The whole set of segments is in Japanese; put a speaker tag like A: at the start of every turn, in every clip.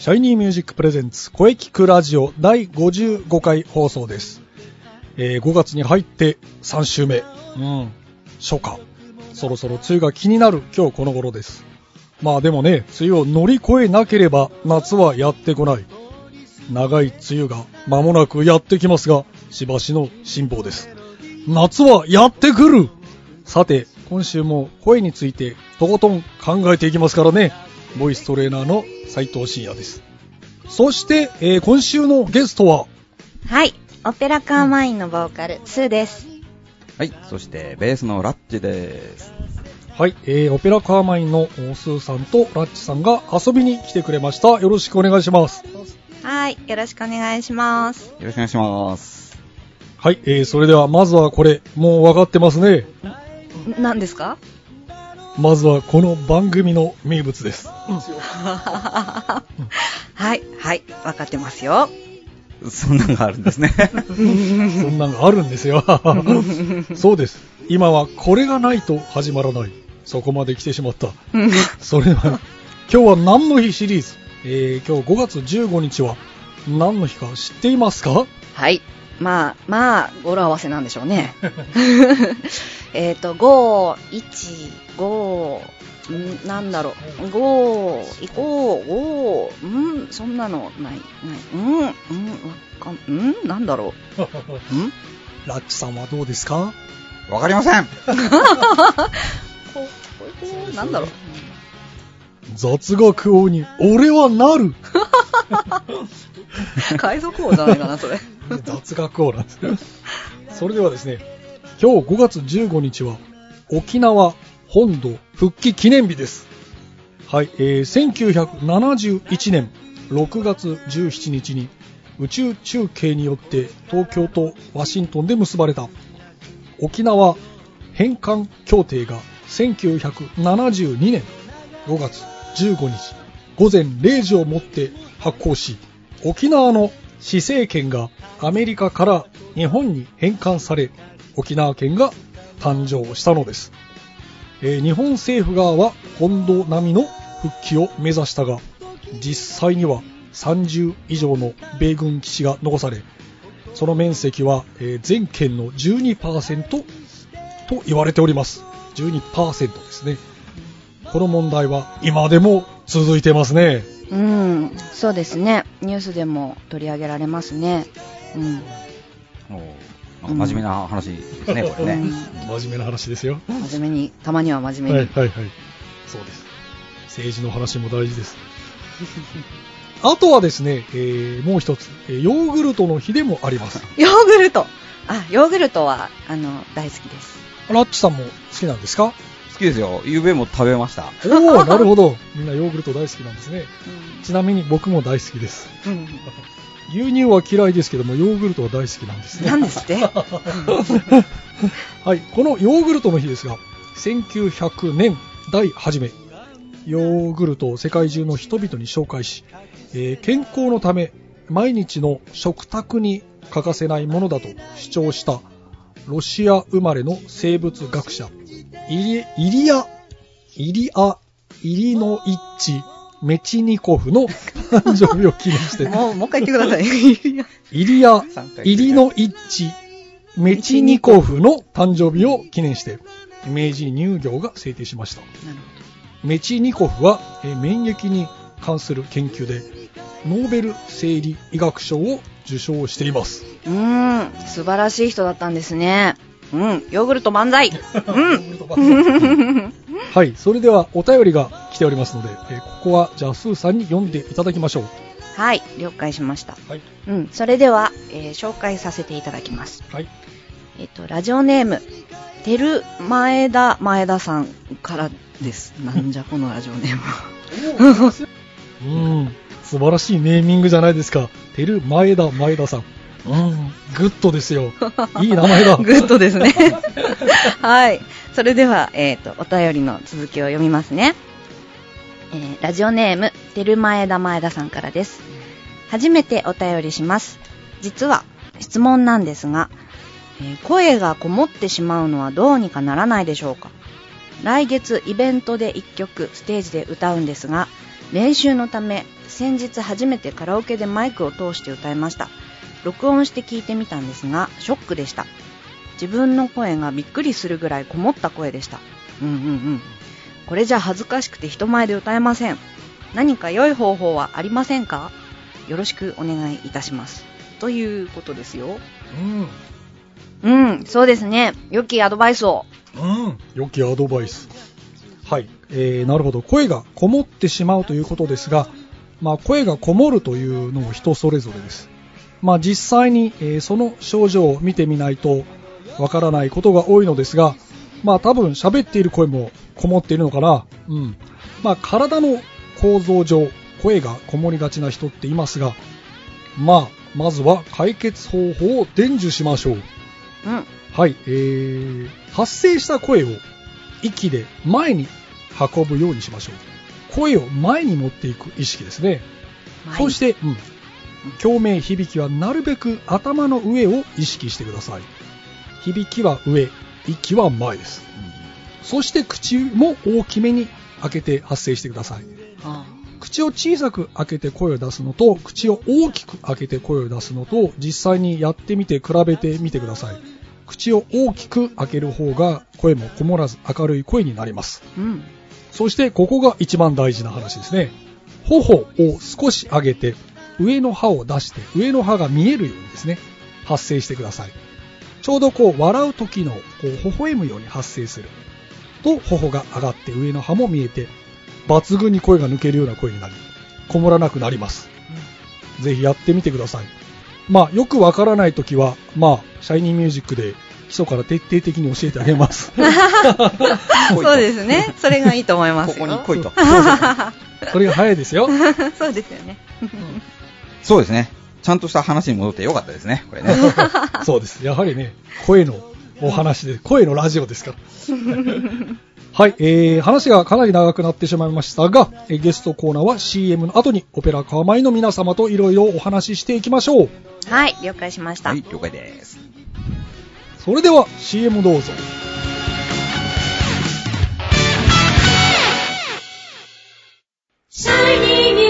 A: シャイニーミュージック presents 声聞くラジオ第55回放送です。えー5月に入って3週目。うん。初夏。そろそろ梅雨が気になる今日この頃です。まあでもね、梅雨を乗り越えなければ夏はやってこない。長い梅雨が間もなくやってきますが、しばしの辛抱です。夏はやってくるさて、今週も声についてとことん考えていきますからね。ボイストレーナーの斉藤慎也です。そして、えー今週のゲストは、
B: はい。オペラカーマインのボーカル、スーです。
C: はい、そしてベースのラッチです。
A: はい、えーオペラカーマインのおスーさんとラッチさんが遊びに来てくれました。よろしくお願いします。
B: はい。よろしくお願いします。
C: よろしくお願いします。
A: はい、えーそれではまずはこれ、もう分かってますね。
B: ん何ですか？
A: まずはこの番組の名物です。
B: はい。はい。わかってますよ。
C: そんなのがあるんですね。
A: そんなのあるんですよ。そうです。今はこれがないと始まらない。そこまで来てしまった。それでは、今日は何の日シリーズ？えー今日5月15日は何の日か知っていますか？
B: はい。まあ、まあ、語呂合わせなんでしょうね。えっと、5、1、5、んなんだろう。5、行こう、5、うん、そんなのない、ない。うん、うん、わかん、うん、なんだろう。ん
A: ラッチさんはどうですか？
C: わかりません。
B: こう、なんだろう。
A: 雑学王に俺はなる
B: 海賊王じゃないかな、それ。
A: 雑学王なんです。それではですね、今日5月15日は沖縄本土復帰記念日です。はい、えー1971年6月17日に宇宙中継によって東京とワシントンで結ばれた沖縄返還協定が1972年5月15日午前0時をもって発行し沖縄の市政権がアメリカから日本に返還され沖縄県が誕生したのです、えー日本政府側は本土並みの復帰を目指したが実際には30以上の米軍基地が残されその面積は、えー全県の12%と言われております。12%ですね。この問題は今でも続いてますね。
B: うん、そうですね。ニュースでも取り上げられますね。うん。
C: 真面目な話ですね、これね。
A: 真面目な話ですよ
B: 真面目に、たまには真面目に。
A: はいはいはいそうです政治の話も大事です あとはですね、えーもう一つ、えーヨーグルトの日でもあります
B: ヨーグルトあ、ヨーグルトは、あの、大好きです。
A: ラッチさんも好きなんですか？
C: 好きですよ。夕べも食べました。
A: おお なるほど。みんなヨーグルト大好きなんですね。ちなみに僕も大好きです。
B: うん。
A: 牛乳は嫌いですけどもヨーグルトは大好きなんですね。
B: なんですって？
A: はい、このヨーグルトの日ですが、1900年代初め、ヨーグルトを世界中の人々に紹介し、えー健康のため毎日の食卓に欠かせないものだと主張したロシア生まれの生物学者、イリイリア、イリア、イリノイッチ・メチニコフの誕生日を記念して、
B: もう、もう一回言ってください。
A: イリアイリノイッチ、メチニコフの誕生日を記念して、明治乳業が制定しました。メチニコフは、えー免疫に関する研究で、ノーベル生理医学賞を受賞しています。
B: うーん、素晴らしい人だったんですね。うん、ヨーグルト万歳 うん。
A: はい、それではお便りが来ておりますので、えーここはじゃあスーさんに読んでいただきましょう。
B: はい、了解しました。
A: はい。
B: うん、それでは、えー紹介させていただきます。
A: はい。
B: えっ、と、ラジオネーム、てる前田前田さんからです。なんじゃこのラジオネーム。
A: うん。素晴らしいネーミングじゃないですか。てる前田前田さん。うん。グッドですよ。いい名前だ。
B: グッドですね。はい。それでは、えっ、と、お便りの続きを読みますね。えーラジオネーム、てる前田前田さんからです。初めてお便りします。実は、質問なんですが、えー声がこもってしまうのはどうにかならないでしょうか来月イベントで1曲ステージで歌うんですが練習のため先日初めてカラオケでマイクを通して歌いました録音して聞いてみたんですがショックでした自分の声がびっくりするぐらいこもった声でしたうんうんうんこれじゃ恥ずかしくて人前で歌えません何か良い方法はありませんか？よろしくお願いいたしますということですよ
A: うん。
B: うんそうですね良きアドバイスを
A: うん。良きアドバイス。はい。えー、なるほど。声がこもってしまうということですが、まあ、声がこもるというのも人それぞれです。まあ、実際に、えーその症状を見てみないとわからないことが多いのですが、まあ、多分喋っている声もこもっているのかな。うん。まあ、体の構造上、声がこもりがちな人っていますが、まあ、まずは解決方法を伝授しましょう。
B: うん
A: はい、えー、発声した声を息で前に運ぶようにしましょう。声を前に持っていく意識ですね。そして、うん、共鳴響きはなるべく頭の上を意識してください。響きは上、息は前です。そして口も大きめに開けて発声してください。
B: あ
A: 口を小さく開けて声を出すのと口を大きく開けて声を出すのと実際にやってみて比べてみてください口を大きく開ける方が声もこもらず明るい声になります
B: うん
A: そしてここが一番大事な話ですね頬を少し上げて上の歯を出して上の歯が見えるようにですね発声してください。ちょうどこう笑う時のこう微笑むように発声する。と頬が上がって上の歯も見えて抜群に声が抜けるような声になりこもらなくなります。ぜひやってみてください。まあよくわからない時はまあシャイニーミュージックで基礎から徹底的に教えてあげます。
B: そうですね。それがいいと思いますよ。
C: ここに来いと。
A: それが早いですよ。
B: そうですよね。
C: そうですね。ちゃんとした話に戻ってよかったですね、これね。
A: そうです。やはりね、声のお話で、声のラジオですから。はい、えー、話がかなり長くなってしまいましたが、えーゲストコーナーは CM の後にオペラカーマイの皆様といろいろお話ししていきましょう。
B: はい、了解しました。
C: はい、了解です。
A: それでは CM どうぞ。
D: シャイニー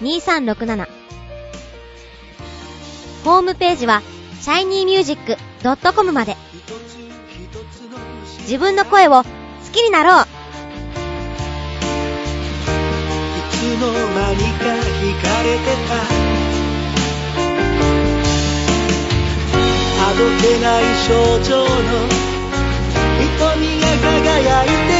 E: 2367ホームページは shinymusic.com まで。自分の声を好きになろう。
F: いつの間にか惹かれてた。あどけない症状の瞳が輝いて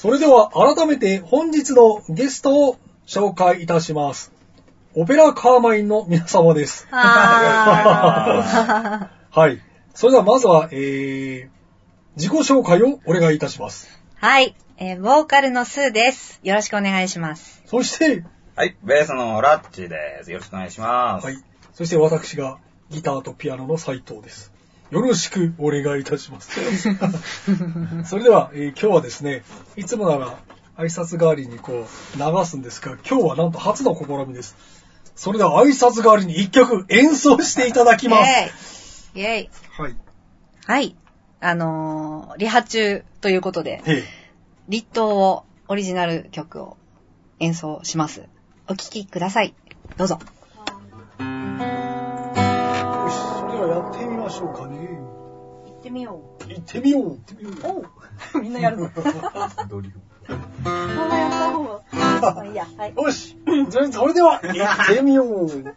A: それでは改めて本日のゲストを紹介いたします。オペラカーマインの皆様です。はい。それではまずは、えー、自己紹介をお願いいたします。
B: はい。えーボーカルのスーです。よろしくお願いします。
G: そして、
C: はい、ベースのラッチです。よろしくお願いします。
G: はい。そして私がギターとピアノの斉藤です。よろしくお願いいたします。それでは、えー今日はですね、いつもなら挨拶代わりにこう流すんですが、今日はなんと初の試みです。それでは挨拶代わりに一曲演奏していただきます。
B: イェイイェイ
G: はい。
B: はい。あのー、リハ中ということで。立冬をオリジナル曲を演奏します。お聴きください。どうぞ。
G: よし、それではやってみましょうかね。
B: 行ってみよ
G: 行ってみよう。行ってみよう。
B: う。おう みんなやるの？
G: ドリフ
B: こんなやった方が。まあいいや。はい。
G: よし、それそれでは行ってみよう。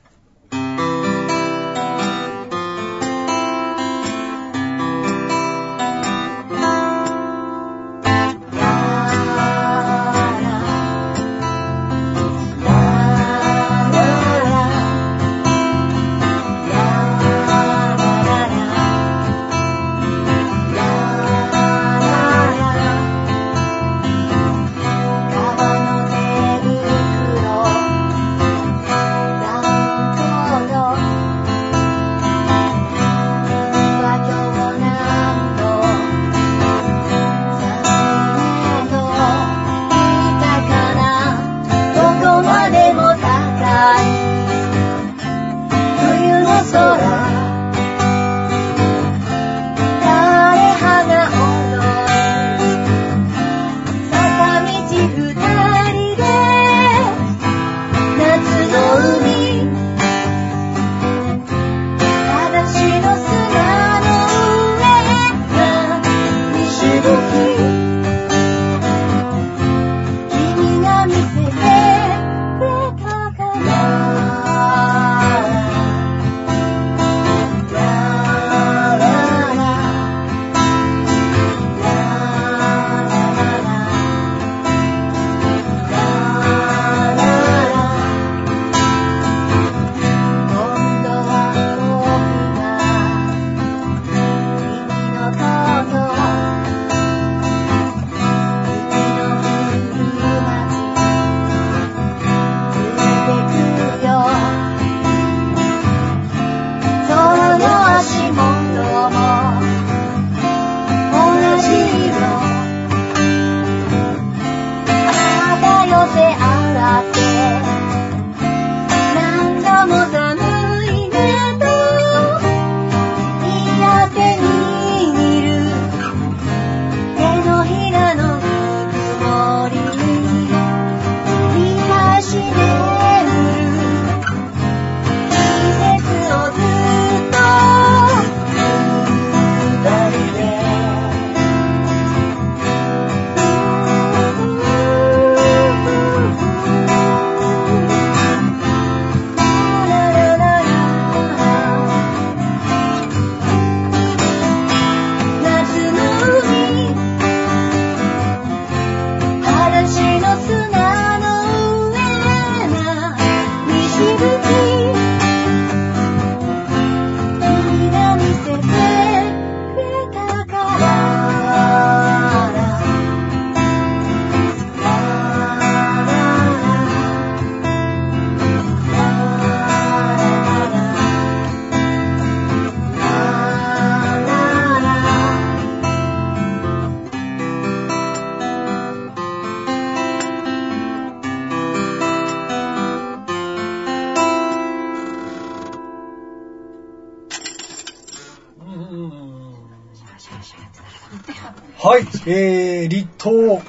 G: えー、立冬を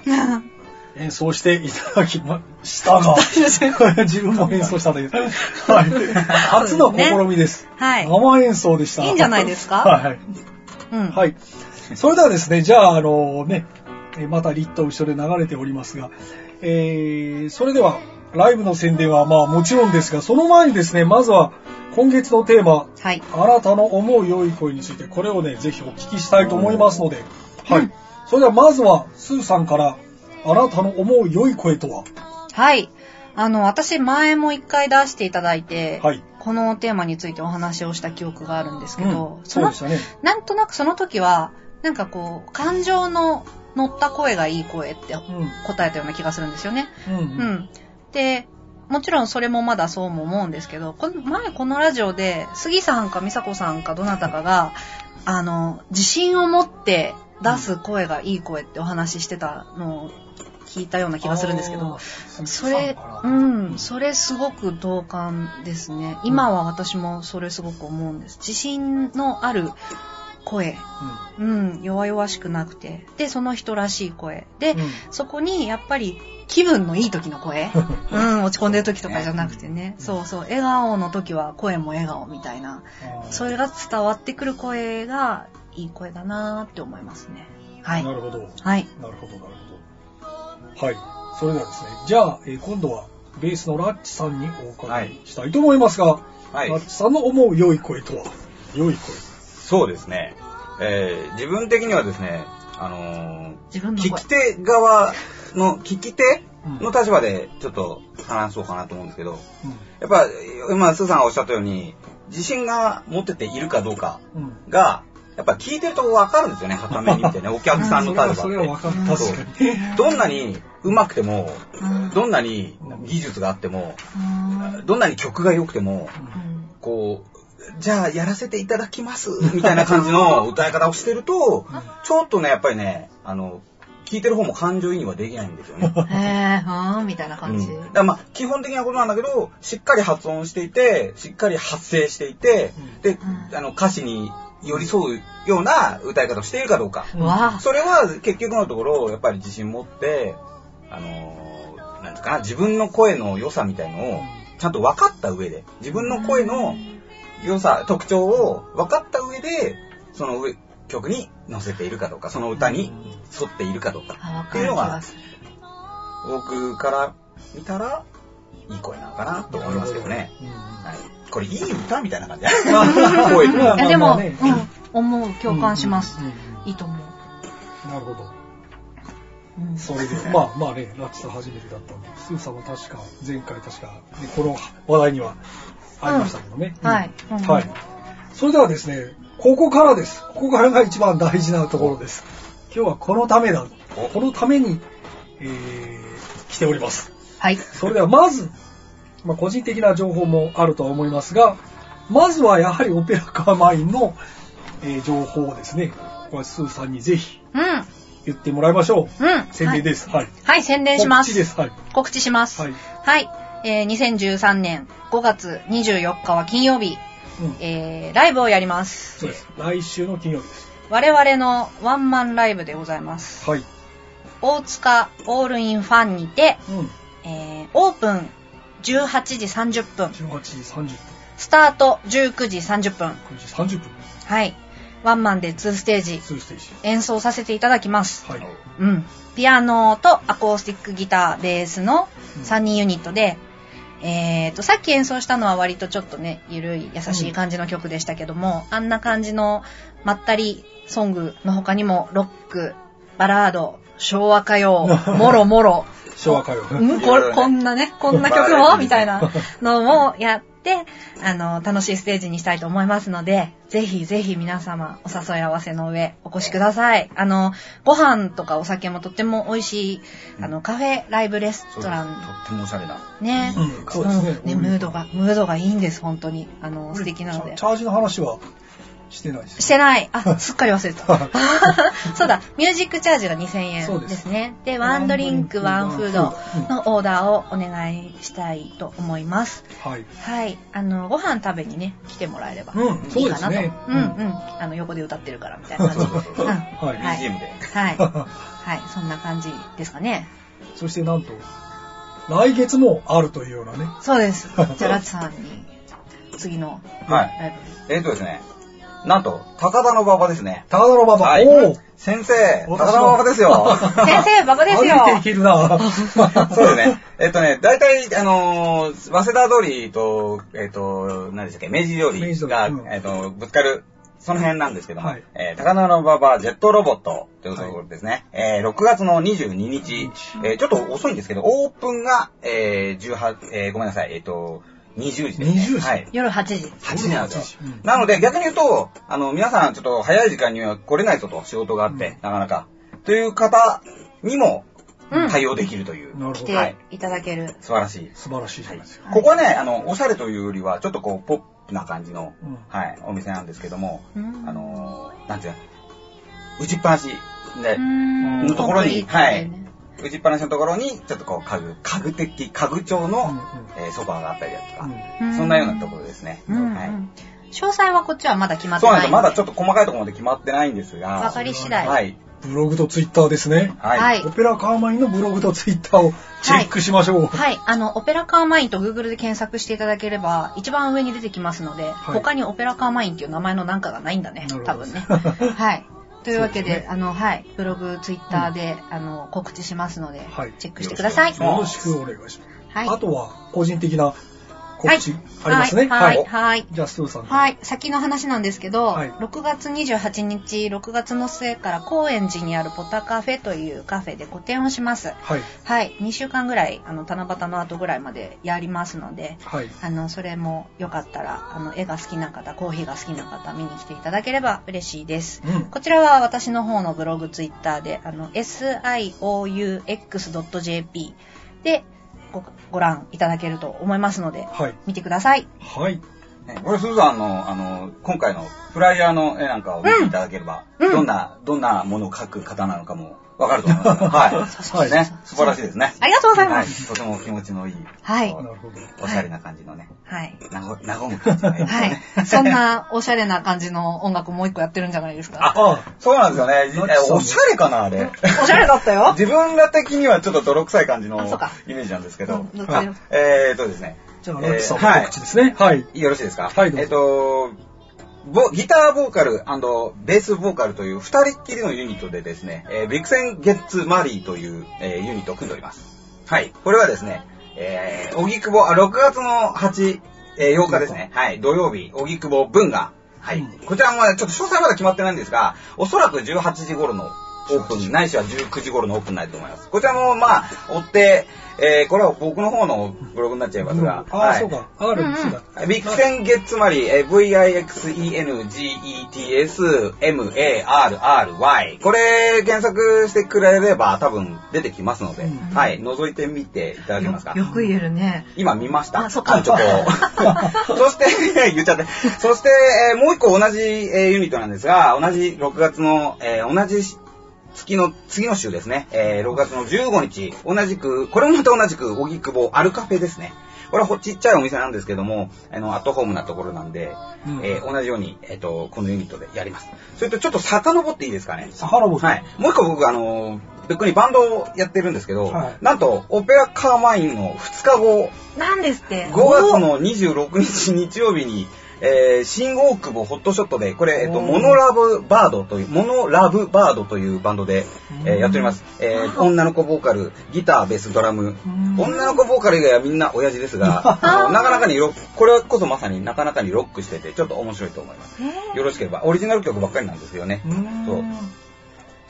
G: 演奏していただきましたが、自分も演奏したんだけど、はい、初の試みです。
B: はい。
G: 生演奏でした。
B: いいんじゃないですか？
G: はいはい。
B: うん。
G: はい。それではですね、じゃあ、あのね、えーまたリット後ろで流れておりますが、えー、それでは、ライブの宣伝はまあもちろんですが、その前にですね、まずは今月のテーマ、
B: はい。
G: あなたの思う良い声について、これをね、ぜひお聞きしたいと思いますので、はい。それではまずは、スーさんから、あなたの思う良い声とは？
B: はい。あの、私前も一回出していただいて、
G: はい。
B: このテーマについてお話をした記憶があるんですけど、
G: うん、
B: その
G: ね。
B: なんとなくその時は、なんかこう、感情の乗った声がいい声って
A: うん。
B: 答えたような気がするんですよね。
A: うん。
B: う
A: うん。
B: ん。で、もちろんそれもまだそうも思うんですけど、この前このラジオで、杉さんか美佐子さんかどなたかが、あの、自信を持って出す声がいい声ってお話ししてたのを聞いたような気がするんですけど、それ、うん、それすごく同感ですね。今は私もそれすごく思うんです。自信のある声。うん、弱々しくなくて。で、その人らしい声。で、
A: うん
B: そこにやっぱり気分のいい時の声。うん、落ち込んでる時とかじゃなくてね。そうそう、笑顔の時は声も笑顔みたいな。それが伝わってくる声がいい声だなーって思いますね。はい
A: な。るほど。
B: はい。
A: なるほど、なるほど。はい。それではですね、じゃあ、えー今度は、ベースのラッチさんにお伺いしたいと思いますが、
C: はい
A: ラッチさんの思う良い声とは？良い声。
C: そうですね。えー自分的にはですね、あのー
B: 自分の声
C: 聞き。手側の、聞き手の立場でちょっと話そうかなと思うんですけど、やっぱ、今、スーさんがおっしゃったように、自信が持ってているかどうか
A: うん。うん。
C: が、やっぱ聞いてると分かるんですよね、は目に見てね、お客さんの立場って。
A: それは分かる。
B: うん
A: 確かに。
C: どんなに上手くても、
B: うん
C: どんなに技術があっても、
B: うん
C: どんなに曲が良くても、
B: うん
C: こう、じゃあやらせていただきます、みたいな感じの歌い方をしてると、ちょっとね、やっぱりね、あの、聞いてる方も感情移入はできないんですよね。
B: へー、はーんみたいな
C: うん
B: 感じ。
C: だからまあ、基本的なことなんだけど、しっかり発音していて、しっかり発声していて、で、
B: うん
C: あの、歌詞に寄り添うような歌い方をしているかどうか。
B: わ
C: それは結局のところ、やっぱり自信持って、あのーなんですかな、自分の声の良さみたいのを、ちゃんと分かった上で、自分の声の良さ、特徴を分かった上で、その上曲に乗せているかどうか、その歌に沿っているかどうか。
B: あ、わかる気が。
C: 僕から見たら、いい声なのかなと思いますけどね。
A: うん。
C: はい、これいい歌みたいな感じ 声って。
A: まあ
B: いや、でも、うん、思う、共感しますいいと思う。
A: なるほど。
B: うん
A: それで、まあまあね、ラッチさん初めてだったんで、スーさんは確か、前回確か、ね、この話題にはありましたけどね。
B: うんはい
A: はい。それではですね、ここからです。ここからが一番大事なところです。今日はこのためだ。
C: お
A: このために、えー、来ております。
B: はい。
A: それではまず、まあ、個人的な情報もあるとは思いますが、まずはやはりオペラカーマインの、えー情報をですね、これスーさんにぜひ
B: うん。
A: 言ってもらいましょう。
B: うん。
A: 宣伝です。はい。
B: はい、宣伝します。
A: 告知です。はい。
B: 告知します。
A: はい。
B: はい。えー2013年5月24日は金曜日、
A: うん。
B: えーライブをやります。
A: そうです。来週の金曜日です。
B: 我々のワンマンライブでございます。
A: はい。
B: 大塚オールインファンにて、
A: うん。
B: えーオープン18時30分、
A: 18時30分、
B: スタート19時30分。
A: 9時30分、
B: はい。ワンマンで2ステージ
A: 2ステージ。
B: 演奏させていただきます。
A: はい。
B: うん。ピアノとアコースティックギター、ベースの3人ユニットで、えーと、さっき演奏したのは割とちょっとね、ゆるい、優しい感じの曲でしたけども、あんな感じのまったりソングの他にも、ロック、バラード、昭和歌謡、もろもろ、
A: 昭和歌謡。
B: うん、これこんなね、こんな曲もみたいなのもやって、あの、楽しいステージにしたいと思いますので、ぜひぜひ皆様お誘い合わせの上お越しください。あの、ご飯とかお酒もとっても美味しい、あの、カフェライブレストラン
C: とってもおしゃれな。
B: ね。
A: うんそうですね
B: うんムードが、ムードがいいんです、本当に。あの、素敵なので
A: チ。ャージの話はしてない。
B: してない。あ、すっかり忘れた。そうだ、ミュージックチャージが2000
A: そうで
B: 円ですすね。で、ワンドリンク、ワンフードのオーダーをお願いしたいと思います。
A: はい。
B: はい。あの、ご飯食べにね、来てもらえれば
A: うん
B: いいかなと。
A: そうですね
B: うんうん。あの、横で歌ってるからみたいな感じ。うん。
A: はい
B: はい。
C: BGM で。
B: はい。はい。そんな感じですかね。
A: そしてなんと、来月もあるというようなね。
B: そうです。じゃあ、ラッチさんに、次の
C: はい。
B: ライ
C: えっ、とですね、なんと、高田の馬場ですね。
A: 高田の馬場。
C: はい
A: おお
C: 先生、高
A: 私
C: 田の馬場ですよ。
B: ブ。先生、バカですよ。
A: 歩いていけるな
C: そうですね。えっとね、大体、あのー早稲田通りと、えっと、何でしたっけ、明治通りが、
A: うん
C: えっと、ぶつかる、その辺なんですけども、
A: はい
C: えー高田の馬場ジェットロボットというところですね。えー6月の22日、えーちょっと遅いんですけど、オープンが、えー18、えーごめんなさい、えっと、20時ですね。
A: 20時
C: はい。
B: 夜8時。
C: 8時なんですよ。
A: うん
C: なので逆に言うと、あの、皆さんちょっと早い時間には来れないぞと仕事があって、なかなか。という方にも
B: うん
C: 対応できるという。
A: なるほど。
B: 来て
C: はい
B: いただける。
C: 素晴らしい。
A: 素晴らしいじゃないですか。
C: ここはね、あの、おしゃれというよりは、ちょっとこう、ポップな感じの、
A: うん
C: はい、お店なんですけども、
B: うん
C: あのー、なんていうの、打ちっぱなしで、
B: ん
C: のところに
B: コンクリートでね
C: 打ちっぱなしのところに、ちょっとこう、家具、家具的、家具調
A: うん
C: の、えーソファーがあったりだとか、
B: うん
C: そんなようなところですね。
B: うん
C: はい。
B: 詳細はこっちはまだ決まって
C: そうなんです。まだちょっと細かいところまで決まってないんですが、
B: わかり次第。
C: はい。
A: ブログとツイッターですね。
C: はい。
B: はい
A: オペラカーマインのブログとツイッターをチェックしましょう。
B: はい。あの、オペラカーマインと Google で検索していただければ、一番上に出てきますので、
A: はい
B: 他にオペラカーマインっていう名前のなんかがないんだね多分ね。はい。というわけで、
A: ですね
B: あの、はい。ブログ、ツイッターで、あの、告知しますので、
A: はい
B: チェックしてください。
C: よ
A: よろしくお願いします。
B: はい。
A: あとは、個人的な告知ありますね。
B: はい。はい。はい。
A: じゃあ、スーさん。
B: はい。先の話なんですけど、
A: はい
B: 6月28日、6月の末から高円寺にあるポタカフェというカフェで個展をします。
A: はい。
B: はい。2週間ぐらい、あの、七夕の後ぐらいまでやりますので、
A: はい。
B: あの、それもよかったら、あの、絵が好きな方、コーヒーが好きな方、見に来ていただければ嬉しいです。
A: うん。
B: こちらは私の方のブログ、ツイッターで、あの、sioux.jp でごご覧いただけると思いますので、
A: はい。
B: 見てください。
A: はい。
C: ね、これ、スーさんの、あの、今回のフライヤーの絵なんかを見ていただければ、
B: うん
C: どんな、どんなものを描く方なのかもわかると思います。はい。
A: はい
C: ね、素晴らしいですね。
B: ありがとうござい
C: はい。
B: ます。
C: とても気持ちのいい、
B: はい
A: なるほど。
C: おしゃれな感じのね、
B: はい。
C: なご、和む感じ
B: は
C: ね。
B: い。そんなおしゃれな感じの音楽もう一個やってるんじゃないですか？
A: あ
C: そうなんですよね。おしゃれかな、あれ？
B: おしゃれだったよ。
C: 自分ら的にはちょっと泥臭い感じのイメージなんですけど。えーとですね。
A: じゃあ、ラッチさんの告知ですね。はい。
C: よろしいですか？
A: はい
C: えっと、ボギターボーカルベースボーカルという二人っきりのユニットでですね、えービクセン・ゲッツ・マリーという、えーユニットを組んでおります。はい。これはですね、えー、荻窪、あ、6月の8、えー8日ですね。はい。土曜日、荻窪文が。はい。
A: うん
C: こちらもちょっと詳細まだ決まってないんですが、おそらく18時頃のオープン、ないしは19時頃のオープンになると思います。こちらもまあ、追って、えー、これは僕の方のブログになっちゃいますが、
A: ああ、
C: はい
A: そうか。R ですが。
C: ビクセンゲッツマリー、えー VIXENGETS-MARRY。これ検索してくれれば多分出てきますので、
A: うん
C: はい、覗いてみていただけますか？
B: よく言えるね。
C: 今見ました。
B: あそっか
C: ちょっと。そして、言っちゃって。そして、えーもう一個同じ、えーユニットなんですが、同じ6月の、えー同じ月の次の週ですね、えー6月の15日、同じく、これもまた同じく、荻窪アルカフェですね。これはほちっちゃいお店なんですけども、あの、アットホームなところなんで、
A: うん
C: えー同じように、えっ、と、このユニットでやります。それとちょっと遡っていいですかね？
A: サハラボ
C: はい。もう一個僕、あの、別にバンドをやってるんですけど、
A: はい
C: なんと、オペラカーマインの2日後、
B: なんですって。
C: 5月の26日日曜日に、えー新大久保ホットショットで、これ、えっと、モノラブバードという、モノラブバードというバンドで、えー
A: うん
C: やっております。えー女の子ボーカル、ギター、ベース、ドラム。
A: うん
C: 女の子ボーカル以外はみんな親父ですが、なかなかにロック、これこそまさになかなかにロックしてて、ちょっと面白いと思います。よろしければ、オリジナル曲ばっかりなんですよね。
A: うん
C: そう。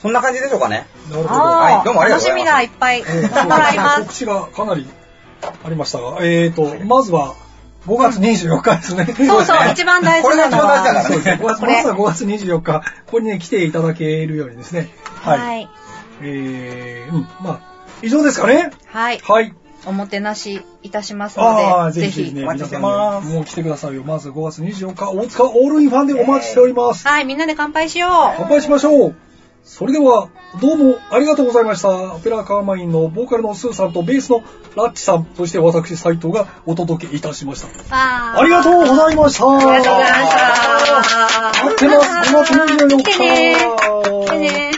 C: そんな感じでしょうかね？
A: なるほど。
B: あ
C: はいどうもありがとうございます
B: 楽しみだ、いっぱい。
A: えー。告知がかなりありましたが、えーと、まずは5月24日ですね。
B: そうそう、一番大
C: これ
B: 事なの
C: が一番大事だ
B: は。
C: から
A: そうですね。
C: ね。
A: 5月
B: これ
A: まずは5月24日、ここにね、来ていただけるようにですね。はい。
B: はい。
A: えー、うん、まあ、以上ですかね。
B: はい。
A: はい。
B: おもてなしいたします
A: ああ、
B: ので、ぜひ。
A: ぜひぜひね、
C: お待ちして
A: 皆さん
C: ます
A: ねもう来てくださいよ。まず5月24日、大塚オールインファンでお待ちしております。
B: はい、みんなで乾杯しよう。
A: 乾杯しましょう。それでは、どうもありがとうございました。オペラカーマインのボーカルのスーさんとベースのラッチさん、そして私、斉藤がお届けいたしました。
B: あ
A: ありがとうございました。
B: ありがとうございました。
A: 待ってます。5月24日。
B: 来てね来てね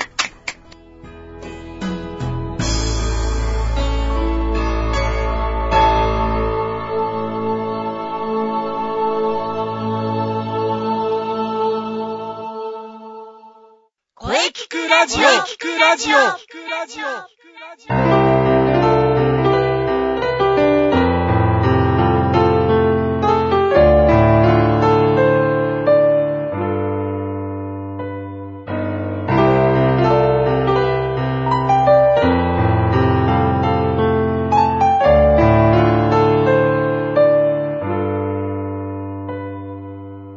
F: ラジオ。聞くラジオ。聞くラジオ。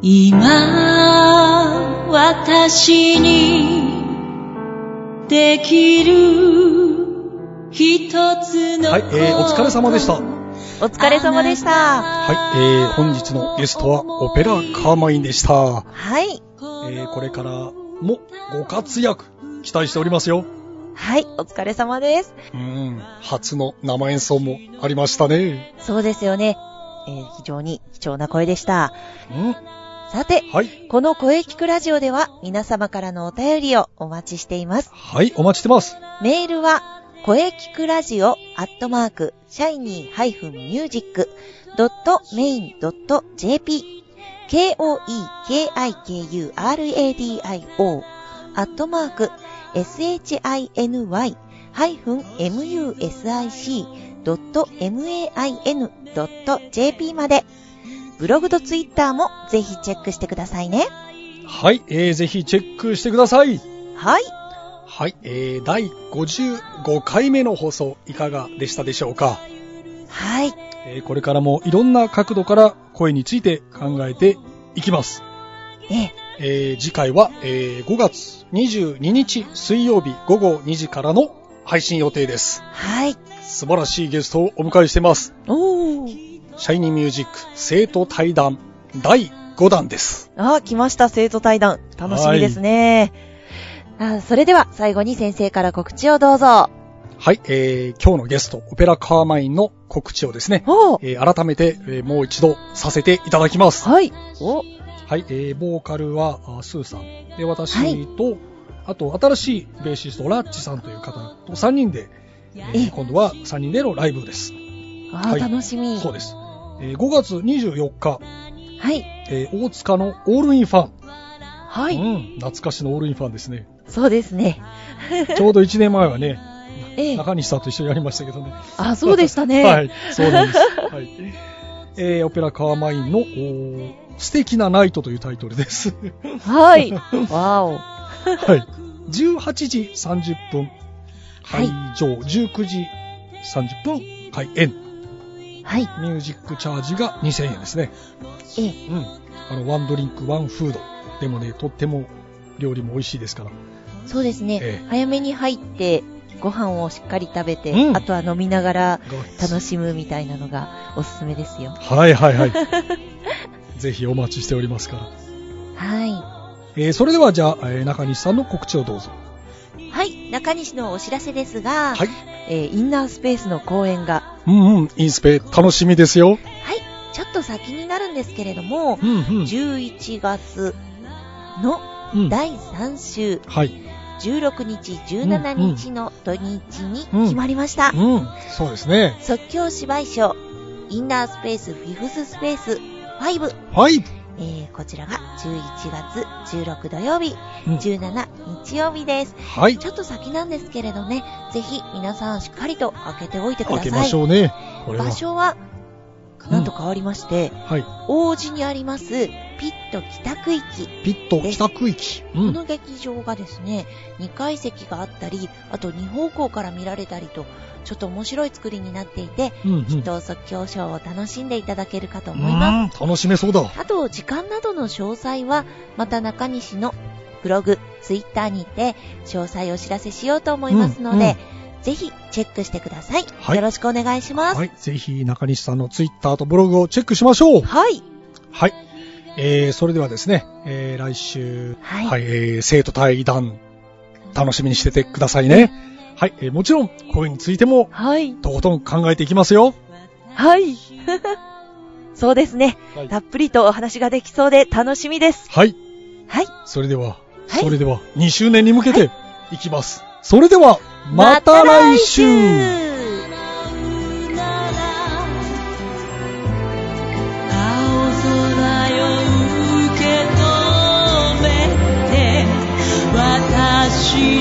D: 今私にできる一つの
A: はい、えー、お疲れ様でした。は
B: お疲れ様でした。
A: い、えー、本日のゲストはオペラカーマインでした。
B: はい。
A: えー、これからもご活躍期待しておりますよ。
B: はい、お疲れ様です。
A: うん、初の生演奏もありましたね。
H: そうですよね。えー非常に貴重な声でした。
A: うん、
H: さて、
A: はい、
H: この声聞くラジオでは皆様からのお便りをお待ちしています。
A: はい、お待ちしてます。
H: メールは、声聞くラジオアットマーク、シャイニー -music.main.jp k-o-e-k-i-k-u-r-a-d-i-o アットマーク、shiny-music.main.jp まで、ブログとツイッターもぜひチェックしてくださいね。
A: はい、えー、ぜひチェックしてください。
H: はい。
A: はい、えー、第55回目の放送いかがでしたでしょうか、
H: はい。
A: えーこれからもいろんな角度から声について考えていきます。
H: ええ、
A: えー次回は、えー5月22日水曜日午後2時からの配信予定です。
H: はい。
A: 素晴らしいゲストをお迎えしてます。
H: おー。
A: シャイニーミュージック生徒対談第5弾です。
H: あー、来ました、生徒対談。楽しみですね。あーそれでは、最後に先生から告知をどうぞ。
A: はい、えー今日のゲスト、オペラカーマインの告知をですね。えー改めて、えーもう一度させていただきます。
H: はい。お、
A: はい、えーボーカルはあスーさん。で、私
H: はい
A: と、あと、新しいベーシスト、ラッチさんという方と3人で、えー
H: え
A: 今度は3人でのライブです。
H: あー、
A: はい
H: 楽しみ。
A: そうです。えー5月24日、
H: はい。
A: えー大塚のオールインファン。
H: はい。
A: うん、懐かしのオールインファンですね。
H: そうですね。
A: ちょうど1年前はね、
H: ええ。
A: 中西さんと一緒にやりましたけどね。
H: あ、そうでしたね。
A: はい、そうなんです。はい。えーオペラカーマインの、素敵なナイトというタイトルです。
H: はい。わお。
A: はい。18時30分、
H: はい
A: 会場、19時30分、開演。
H: はい。
A: ミュージックチャージが2000円ですね。
H: ええ。
A: うん。あの、ワンドリンク、ワンフード。でもね、とっても料理も美味しいですから。
H: そうですね。
A: ええ
H: 早めに入って、ご飯をしっかり食べて、
A: うん
H: あとは飲みながら
A: が
H: 楽しむみたいなのがおすすめですよ。
A: はいはいはい。ぜひお待ちしておりますから。
H: は
A: えーそれではじゃあ、えー中西さんの告知をどうぞ。
H: い。はい。中西のお知らせですが、
A: はい。
H: えーインナースペースの公演が、
A: うんうん、インスペ楽しみですよ。
H: はい。ちょっと先になるんですけれども、
A: うんうん。
H: 11月の
A: うん
H: 第3週、
A: はい。
H: 16日、17日の土日に決まりました。
A: うん、そうですね。
H: 即興芝居賞、インナースペースフィフススペース5、
A: はい。
H: えー、こちらが11月16土曜日、
A: うん
H: 17日曜日です。
A: はい。
H: ちょっと先なんですけれどね、ぜひ皆さんしっかりと開けておいてください。
A: 開けましょうね。
H: 場所は、なんと変わりまして、
A: はい。
H: 王子にあります、ピット北区域。
A: ピット北区域。う
H: こ
A: ん。
H: の劇場がですね、2階席があったり、あと2方向から見られたりと、ちょっと面白い作りになっていて、
A: うんうん。
H: きっと即興ショーを楽しんでいただけるかと思います。
A: うん楽しめそうだ。
H: あと、時間などの詳細は、また中西のブログ、ツイッターにて、詳細をお知らせしようと思いますので、ぜひチェックしてください。
A: はい
H: よろしくお願いします。
A: はい。ぜひ中西さんのツイッターとブログをチェックしましょう。
H: はい。
A: はい。えー、それではですね、えー、来週、
H: はい
A: はい、えー、生徒対談、楽しみにしててくださいね。はい、えー、もちろん、声についても、
H: はい。
A: とことん考えていきますよ。
H: はい。そうですね。
A: はい
H: たっぷりとお話ができそうで楽しみです。
A: はい。
H: はい。
A: それでは、
H: はい
A: それでは、2周年に向けて、いきます。それでは、また来週
H: また来週 she